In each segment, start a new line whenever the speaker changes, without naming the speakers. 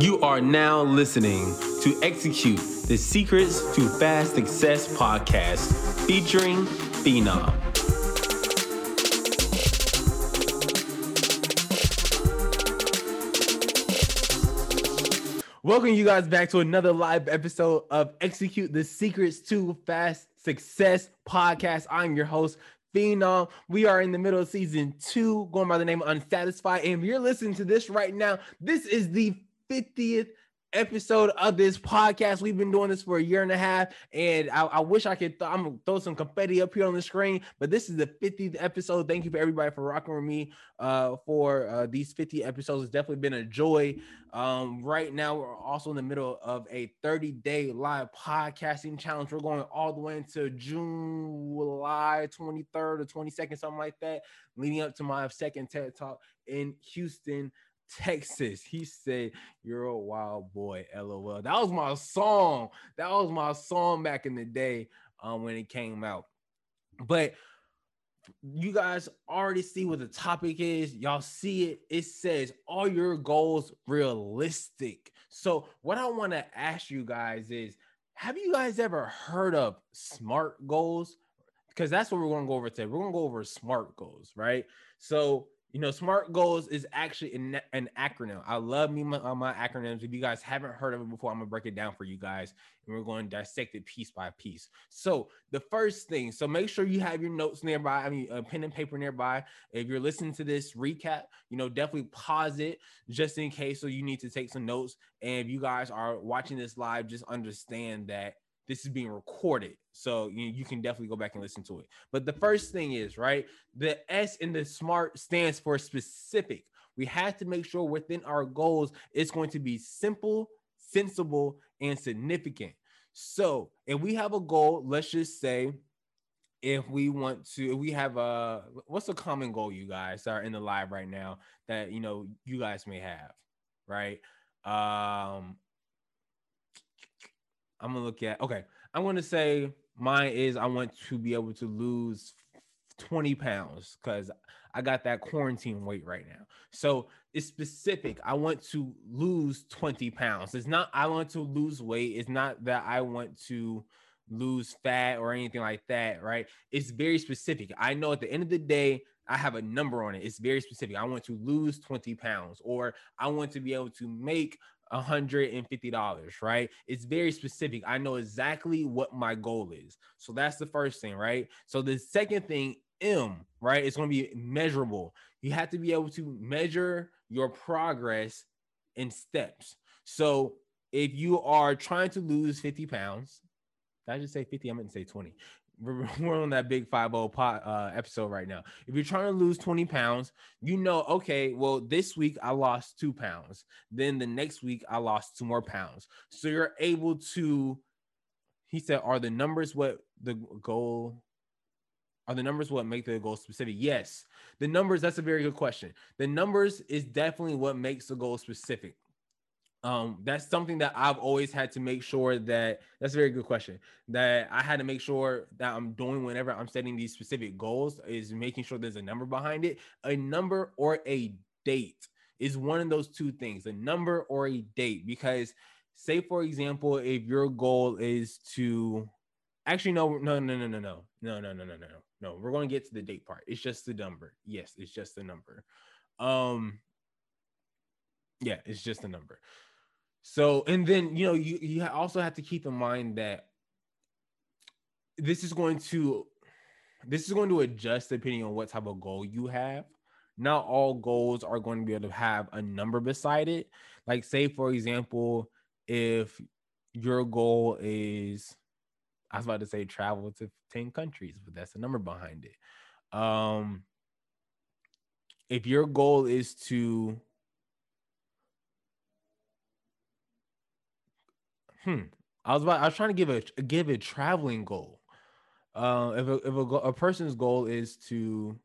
You are now listening to Execute the Secrets to Fast Success podcast featuring Phenom. Welcome you guys back to another live episode of Execute the Secrets to Fast Success podcast. I'm your host, Phenom. We are in the middle of season two, going by the name Unsatisfied. And if you're listening to this right now, this is the 50th episode of this podcast. We've been doing this for a year and a half, and I, I wish I could. Th- I'm gonna throw some confetti up here on the screen, but this is the 50th episode. Thank you for everybody for rocking with me uh, for uh, these 50 episodes. It's definitely been a joy. Um, right now, we're also in the middle of a 30 day live podcasting challenge. We're going all the way into June, July 23rd or 22nd, something like that, leading up to my second TED Talk in Houston. Texas. He said, You're a wild boy, lol. That was my song. That was my song back in the day um, when it came out. But you guys already see what the topic is. Y'all see it. It says, Are your goals realistic? So, what I want to ask you guys is, have you guys ever heard of SMART goals? Because that's what we're going to go over today. We're going to go over SMART goals, right? So, you know, SMART goals is actually an, an acronym. I love me my, my, acronyms. If you guys haven't heard of it before, I'm gonna break it down for you guys, and we're going to dissect it piece by piece. So the first thing, so make sure you have your notes nearby. I mean, a pen and paper nearby. If you're listening to this recap, you know, definitely pause it just in case. So you need to take some notes. And if you guys are watching this live, just understand that this is being recorded. So you, you can definitely go back and listen to it. But the first thing is right the s in the smart stands for specific. We have to make sure within our goals it's going to be simple sensible and significant. So if we have a goal let's just say if we want to if we have a what's a common goal you guys are in the live right now that you know you guys may have right? Um I'm gonna look at okay. I'm gonna say mine is I want to be able to lose 20 pounds because I got that quarantine weight right now. So it's specific. I want to lose 20 pounds. It's not I want to lose weight. It's not that I want to lose fat or anything like that, right? It's very specific. I know at the end of the day, I have a number on it. It's very specific. I want to lose 20 pounds, or I want to be able to make $150, right? It's very specific. I know exactly what my goal is. So that's the first thing, right? So the second thing, M, right? It's going to be measurable. You have to be able to measure your progress in steps. So if you are trying to lose 50 pounds, did I just say 50? I'm going to say 20. we're on that big 5 pot uh, episode right now. If you're trying to lose 20 pounds, you know, okay, well, this week I lost two pounds. Then the next week I lost two more pounds. So you're able to, he said, are the numbers what the goal? Are the numbers what make the goal specific? Yes. The numbers, that's a very good question. The numbers is definitely what makes the goal specific um, that's something that I've always had to make sure that that's a very good question that I had to make sure that I'm doing whenever I'm setting these specific goals is making sure there's a number behind it. A number or a date is one of those two things, a number or a date. Because, say, for example, if your goal is to actually, no, no, no, no, no, no, no, no, no, no, no, no, we're going to get to the date part. It's just the number. Yes, it's just the number. Um, yeah, it's just a number. So, and then you know, you you also have to keep in mind that this is going to this is going to adjust depending on what type of goal you have. Not all goals are going to be able to have a number beside it. Like, say, for example, if your goal is I was about to say travel to 10 countries, but that's the number behind it. Um, if your goal is to Hmm. I was about. I was trying to give a give a traveling goal. Uh, if a, if a, a person's goal is to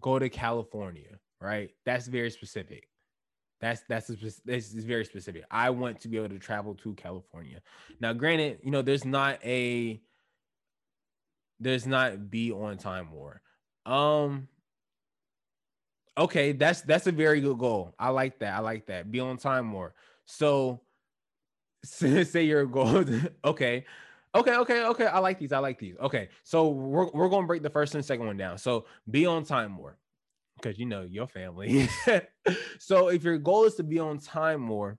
go to California, right? That's very specific. That's that's a, this is very specific. I want to be able to travel to California. Now, granted, you know, there's not a there's not be on time war. Um, Okay, that's that's a very good goal. I like that. I like that. Be on time more. So say your goal. okay. Okay, okay, okay. I like these. I like these. Okay. So we're we're gonna break the first and second one down. So be on time more. Because you know your family. so if your goal is to be on time more,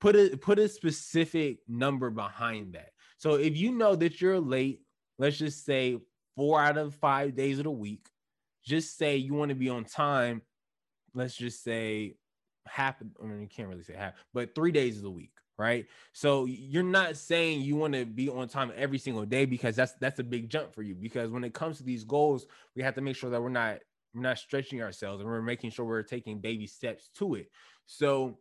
put a put a specific number behind that. So if you know that you're late, let's just say four out of five days of the week, just say you want to be on time. Let's just say half. I mean, you can't really say half, but three days of the week, right? So you're not saying you want to be on time every single day because that's that's a big jump for you. Because when it comes to these goals, we have to make sure that we're not we're not stretching ourselves and we're making sure we're taking baby steps to it. So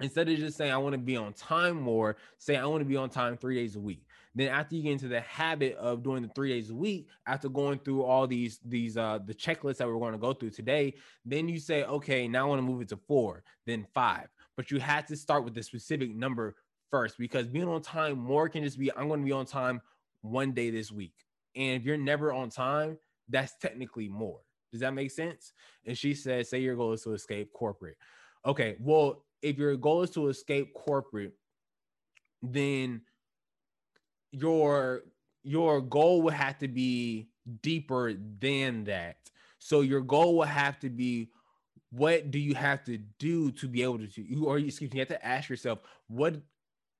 instead of just saying I want to be on time more, say I want to be on time three days a week. Then after you get into the habit of doing the three days a week, after going through all these these uh the checklists that we're going to go through today, then you say, okay, now I want to move it to four, then five. But you have to start with the specific number first because being on time more can just be I'm going to be on time one day this week. And if you're never on time, that's technically more. Does that make sense? And she says, say your goal is to escape corporate. Okay, well, if your goal is to escape corporate, then your your goal would have to be deeper than that. So your goal will have to be what do you have to do to be able to you or excuse me, you have to ask yourself what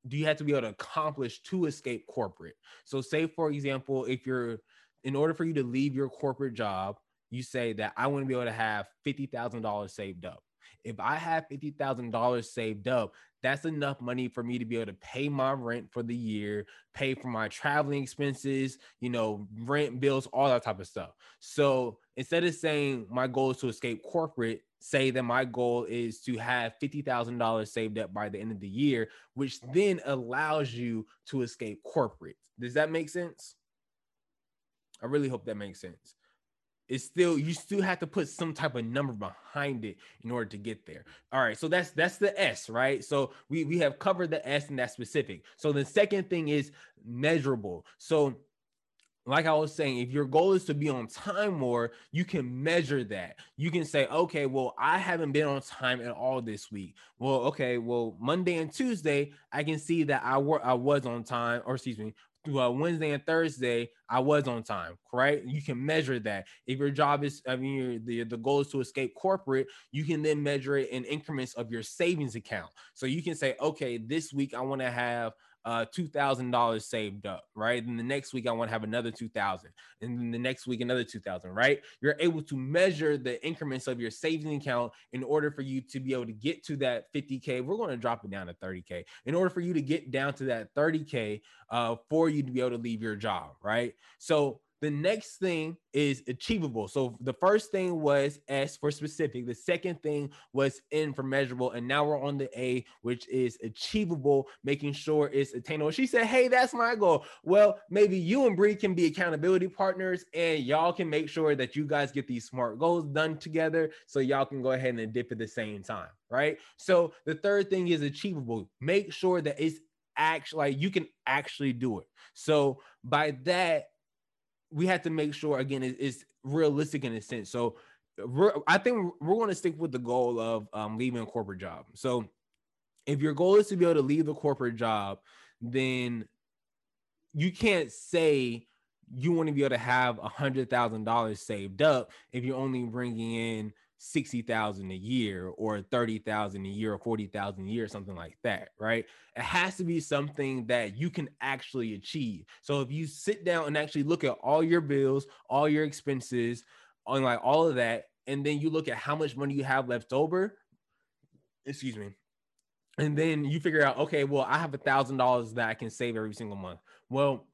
do you have to be able to accomplish to escape corporate? So say for example, if you're in order for you to leave your corporate job, you say that I want to be able to have $50,000 saved up. If I have $50,000 saved up, that's enough money for me to be able to pay my rent for the year, pay for my traveling expenses, you know, rent bills, all that type of stuff. So instead of saying my goal is to escape corporate, say that my goal is to have $50,000 saved up by the end of the year, which then allows you to escape corporate. Does that make sense? I really hope that makes sense it's still you still have to put some type of number behind it in order to get there. All right, so that's that's the S, right? So we we have covered the S and that specific. So the second thing is measurable. So like I was saying, if your goal is to be on time more, you can measure that. You can say, okay, well, I haven't been on time at all this week. Well, okay, well, Monday and Tuesday, I can see that I were I was on time, or excuse me, uh, Wednesday and Thursday, I was on time, right? You can measure that. If your job is, I mean, the, the goal is to escape corporate, you can then measure it in increments of your savings account. So you can say, okay, this week I want to have uh two thousand dollars saved up, right? And the next week I want to have another two thousand, and then the next week another two thousand, right? You're able to measure the increments of your savings account in order for you to be able to get to that 50k. We're going to drop it down to 30k. In order for you to get down to that 30k, uh, for you to be able to leave your job, right? So the next thing is achievable. So the first thing was S for specific. The second thing was N for measurable. And now we're on the A, which is achievable, making sure it's attainable. She said, Hey, that's my goal. Well, maybe you and Bree can be accountability partners and y'all can make sure that you guys get these smart goals done together so y'all can go ahead and dip at the same time. Right. So the third thing is achievable. Make sure that it's actually like you can actually do it. So by that, we have to make sure again it's, realistic in a sense. So I think we're going to stick with the goal of um, leaving a corporate job. So if your goal is to be able to leave the corporate job, then you can't say you want to be able to have a hundred thousand dollars saved up if you're only bringing in 60,000 a year or 30,000 a year or 40,000 a year, something like that, right? It has to be something that you can actually achieve. So if you sit down and actually look at all your bills, all your expenses, on like all of that, and then you look at how much money you have left over, excuse me, and then you figure out, okay, well, I have a thousand dollars that I can save every single month. Well,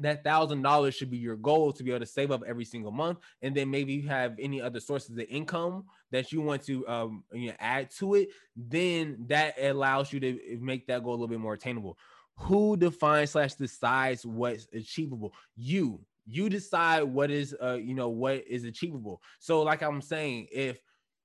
that thousand dollars should be your goal to be able to save up every single month. And then maybe you have any other sources of income that you want to um, you know, add to it then that allows you to make that goal a little bit more attainable. Who defines slash decides what's achievable? You. You decide what is uh you know what is achievable. So like i'm saying if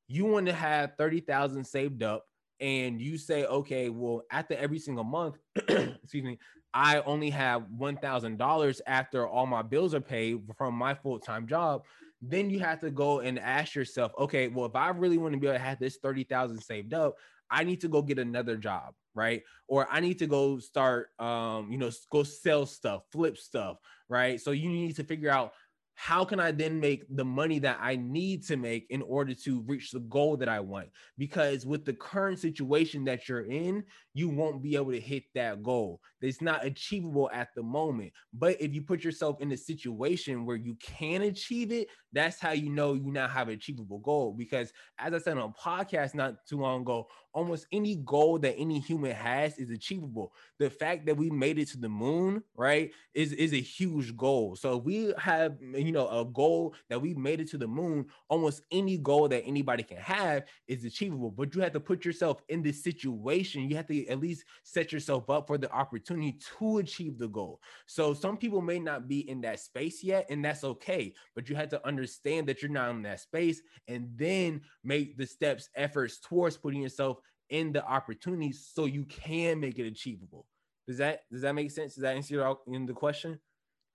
you want to have 30,000 saved up and you say okay well after every single month excuse me I only have $1,000 after all my bills are paid from my full time job, then you have to go and ask yourself, okay, well, if I really want to be able to have this 30,000 saved up, I need to go get another job, right? Or I need to go start, um, you know, go sell stuff, flip stuff, right? So you need to figure out how can I then make the money that I need to make in order to reach the goal that I want? Because with the current situation that you're in, you won't be able to hit that goal. It's not achievable at the moment. But if you put yourself in a situation where you can achieve it, that's how you know you now have an achievable goal. Because as I said on a podcast not too long ago, almost any goal that any human has is achievable. The fact that we made it to the moon, right, is, is a huge goal. So we have, you know, a goal that we made it to the moon, almost any goal that anybody can have is achievable. But you have to put yourself in this situation. You have to at least set yourself up for the opportunity to achieve the goal. So some people may not be in that space yet, and that's okay. But you have to understand that you're not in that space and then make the steps, efforts towards putting yourself in the opportunities so you can make it achievable. Does that does that make sense? Does that answer your in the question?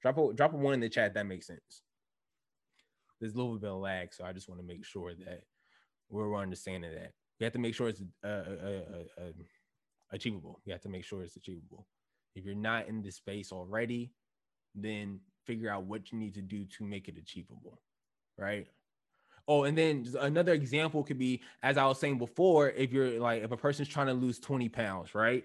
Drop a drop a one in the chat. That makes sense. There's a little bit of lag, so I just want to make sure that we're understanding that. You have to make sure it's uh, uh, uh, achievable. You have to make sure it's achievable. If you're not in the space already, then figure out what you need to do to make it achievable, right? Oh, and then another example could be, as I was saying before, if you're like, if a person's trying to lose 20 pounds, right?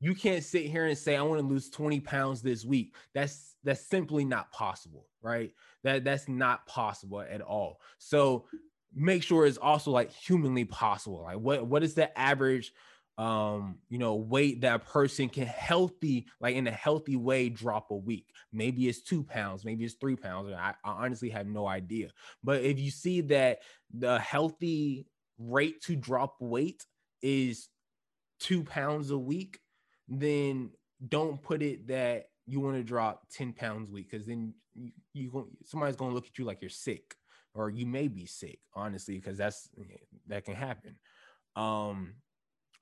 You can't sit here and say, I want to lose 20 pounds this week. That's that's simply not possible, right? That that's not possible at all. So make sure it's also like humanly possible. Like what what is the average um you know weight that a person can healthy like in a healthy way drop a week maybe it's two pounds maybe it's three pounds I, I honestly have no idea but if you see that the healthy rate to drop weight is two pounds a week then don't put it that you want to drop 10 pounds a week because then you, you somebody's going to look at you like you're sick or you may be sick honestly because that's that can happen um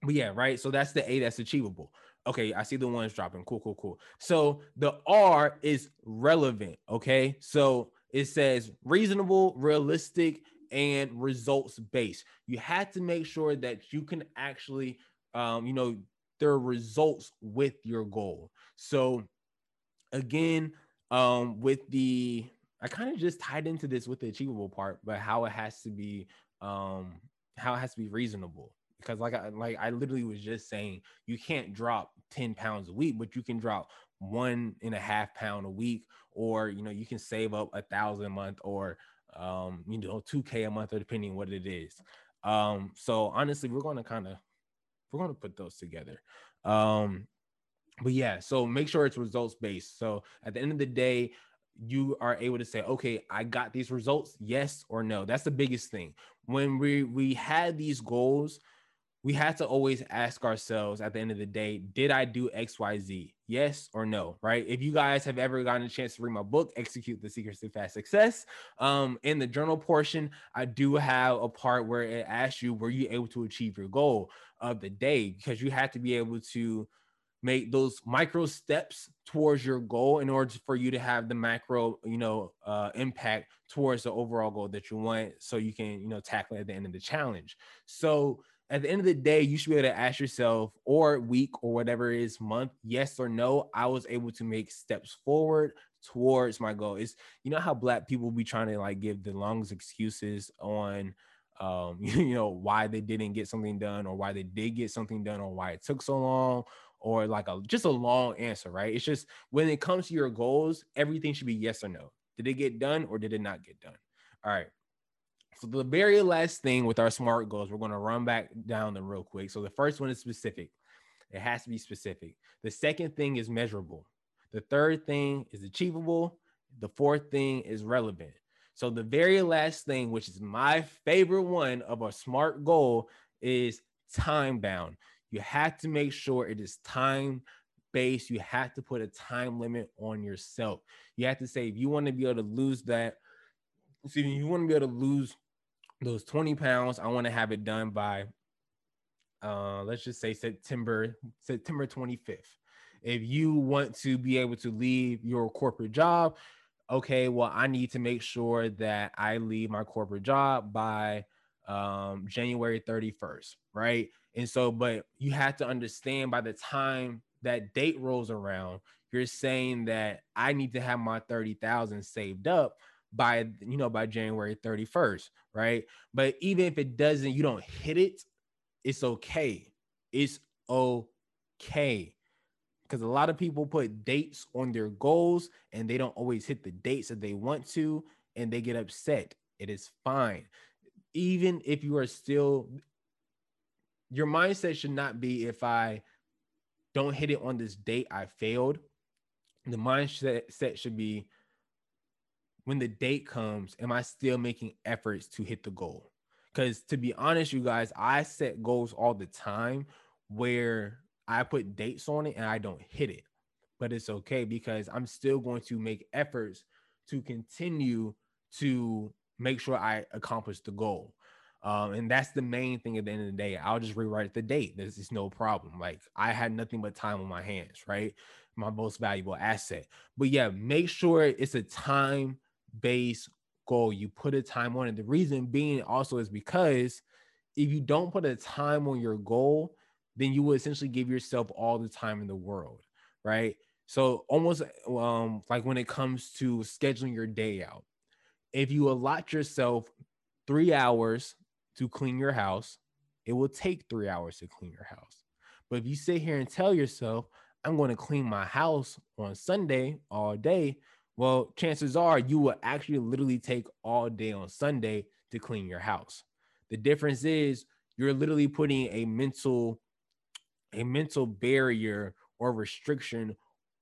but yeah, right. So that's the A that's achievable. Okay, I see the ones dropping. Cool, cool, cool. So the R is relevant. Okay, so it says reasonable, realistic, and results based. You have to make sure that you can actually, um, you know, there are results with your goal. So again, um, with the I kind of just tied into this with the achievable part, but how it has to be, um, how it has to be reasonable because like I like I literally was just saying you can't drop 10 pounds a week, but you can drop one and a half pound a week, or you know, you can save up a thousand a month or um, you know, 2k a month, or depending what it is. Um, so honestly, we're gonna kind of we're gonna put those together. Um, but yeah, so make sure it's results based. So at the end of the day, you are able to say, okay, I got these results, yes or no. That's the biggest thing. When we we had these goals, we had to always ask ourselves at the end of the day, did I do XYZ? Yes or no, right? If you guys have ever gotten a chance to read my book, Execute the Secrets to Fast Success, um, in the journal portion, I do have a part where it asks you, were you able to achieve your goal of the day? Because you have to be able to make those micro steps towards your goal in order for you to have the macro you know uh, impact towards the overall goal that you want so you can you know tackle at the end of the challenge so at the end of the day, you should be able to ask yourself, or week, or whatever it is, month, yes or no, I was able to make steps forward towards my goal. Is you know how black people be trying to like give the longest excuses on um, you know, why they didn't get something done, or why they did get something done, or why it took so long, or like a just a long answer, right? It's just when it comes to your goals, everything should be yes or no. Did it get done or did it not get done? All right. So the very last thing with our smart goals, we're going to run back down them real quick. So the first one is specific. It has to be specific. The second thing is measurable. The third thing is achievable. The fourth thing is relevant. So the very last thing, which is my favorite one of a smart goal, is time bound. You have to make sure it is time based. You have to put a time limit on yourself. You have to say if you want to be able to lose that, see, you want to be able to lose those 20 pounds, I want to have it done by uh let's just say September September 25th. If you want to be able to leave your corporate job okay, well, I need to make sure that I leave my corporate job by um, January 31st, right? And so, but you have to understand by the time that date rolls around, you're saying that I need to have my 30,000 saved up by you know by January 31st, right? But even if it doesn't, you don't hit it, it's okay. It's okay. Because a lot of people put dates on their goals and they don't always hit the dates that they want to, and they get upset. It is fine. Even if you are still, your mindset should not be if I don't hit it on this date, I failed. The mindset should be when the date comes, am I still making efforts to hit the goal? Because to be honest, you guys, I set goals all the time where I put dates on it and I don't hit it. But it's okay because I'm still going to make efforts to continue to make sure I accomplish the goal. Um, and that's the main thing at the end of the day. I'll just rewrite the date. There's is no problem. Like I had nothing but time on my hands, right? My most valuable asset. But yeah, make sure it's a time based goal. You put a time on it. The reason being also is because if you don't put a time on your goal, then you will essentially give yourself all the time in the world, right? So almost um, like when it comes to scheduling your day out, if you allot yourself three hours to clean your house, it will take three hours to clean your house. But if you sit here and tell yourself, I'm going to clean my house on Sunday all day, well, chances are you will actually literally take all day on Sunday to clean your house. The difference is you're literally putting a mental a mental barrier or restriction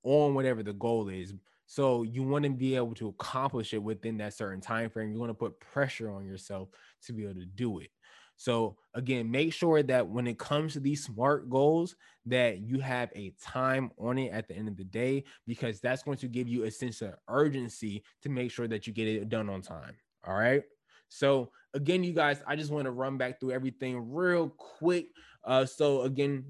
on whatever the goal is. So you want to be able to accomplish it within that certain time frame. You want to put pressure on yourself to be able to do it. So again, make sure that when it comes to these smart goals, that you have a time on it at the end of the day, because that's going to give you a sense of urgency to make sure that you get it done on time. All right. So again, you guys, I just want to run back through everything real quick. Uh, so again,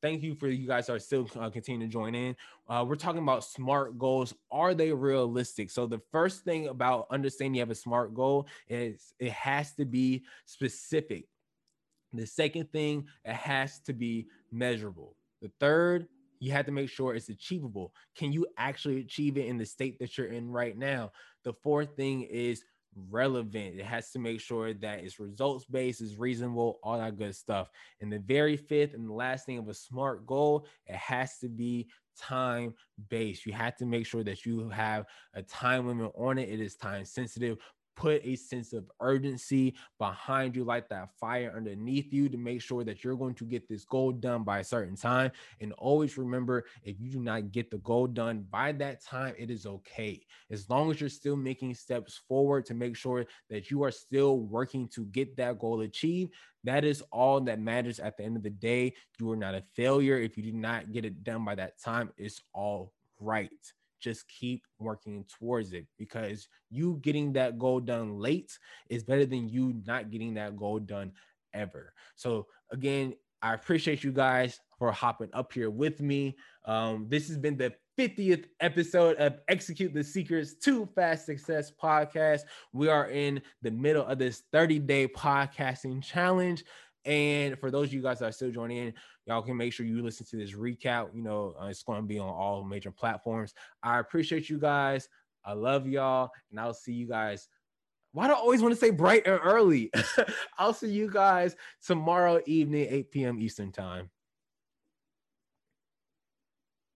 thank you for you guys are still uh, continuing to join in. Uh, we're talking about smart goals. Are they realistic? So the first thing about understanding you have a smart goal is it has to be specific. The second thing, it has to be measurable. The third, you have to make sure it's achievable. Can you actually achieve it in the state that you're in right now? The fourth thing is relevant. It has to make sure that it's results based, is reasonable, all that good stuff. And the very fifth and the last thing of a smart goal, it has to be time based. You have to make sure that you have a time limit on it. It is time sensitive put a sense of urgency behind you, like that fire underneath you to make sure that you're going to get this goal done by a certain time. And always remember if you do not get the goal done by that time, it is okay. As long as you're still making steps forward to make sure that you are still working to get that goal achieved, that is all that matters at the end of the day. You are not a failure. If you do not get it done by that time, it's all right just keep working towards it because you getting that goal done late is better than you not getting that goal done ever. So again, I appreciate you guys for hopping up here with me. Um, this has been the 50th episode of Execute the Secrets to Fast Success podcast. We are in the middle of this 30 day podcasting challenge. And for those of you guys that are still joining in, y'all can make sure you listen to this recap. You know, uh, it's going to be on all major platforms. I appreciate you guys. I love y'all, and I'll see you guys. Why do I always want to say bright and early? I'll see you guys tomorrow evening, 8 p.m. Eastern time.